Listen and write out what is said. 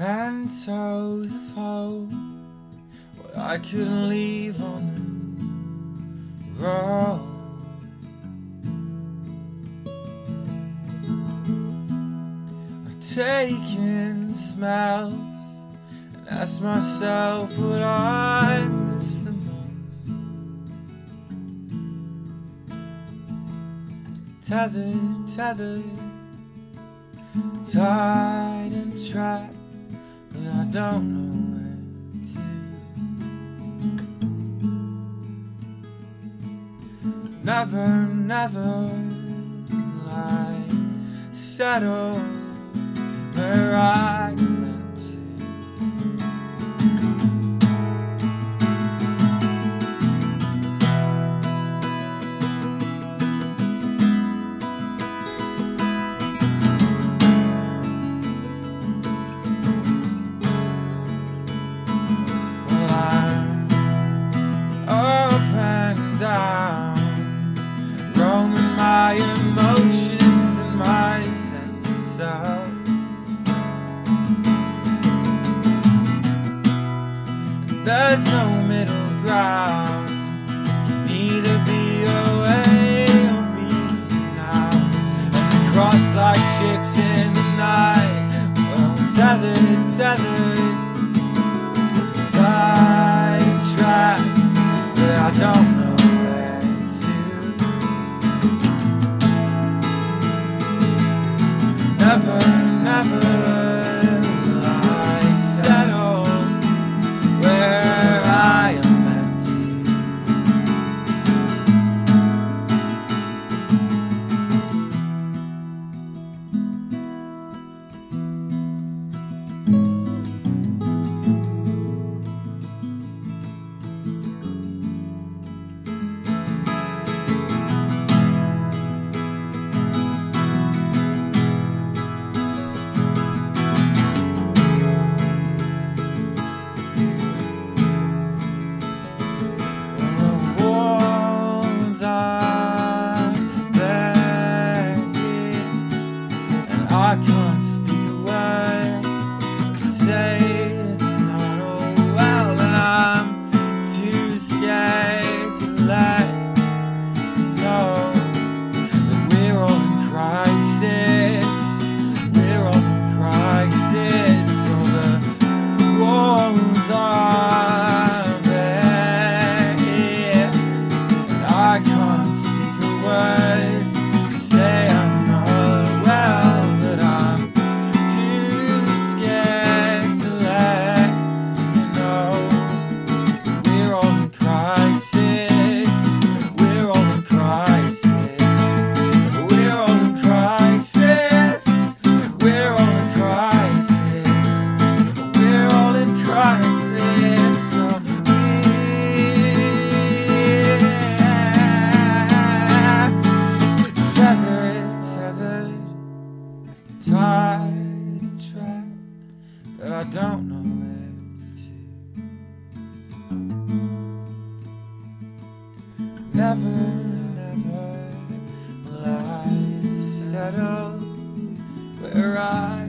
Mementos of hope, what I couldn't leave on the road. I've taken smells and asked myself, would I miss the most? Tethered, tethered, tied and trapped, I don't know where to. Never, never lie, settle where I there's no middle ground, can neither be away or be now. And we cross like ships in the night, tethered, tethered. Tied and trapped, but I don't know where to. Never, never tired and trapped, but I don't know where to. Never, never will I settle where I.